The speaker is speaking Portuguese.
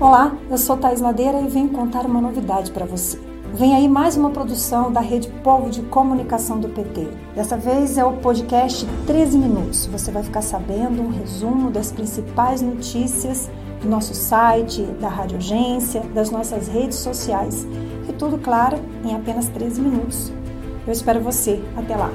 Olá, eu sou Thais Madeira e venho contar uma novidade para você. Vem aí mais uma produção da Rede Povo de Comunicação do PT. Dessa vez é o podcast 13 Minutos. Você vai ficar sabendo um resumo das principais notícias do nosso site, da Rádio Agência, das nossas redes sociais. E tudo, claro, em apenas 13 minutos. Eu espero você. Até lá!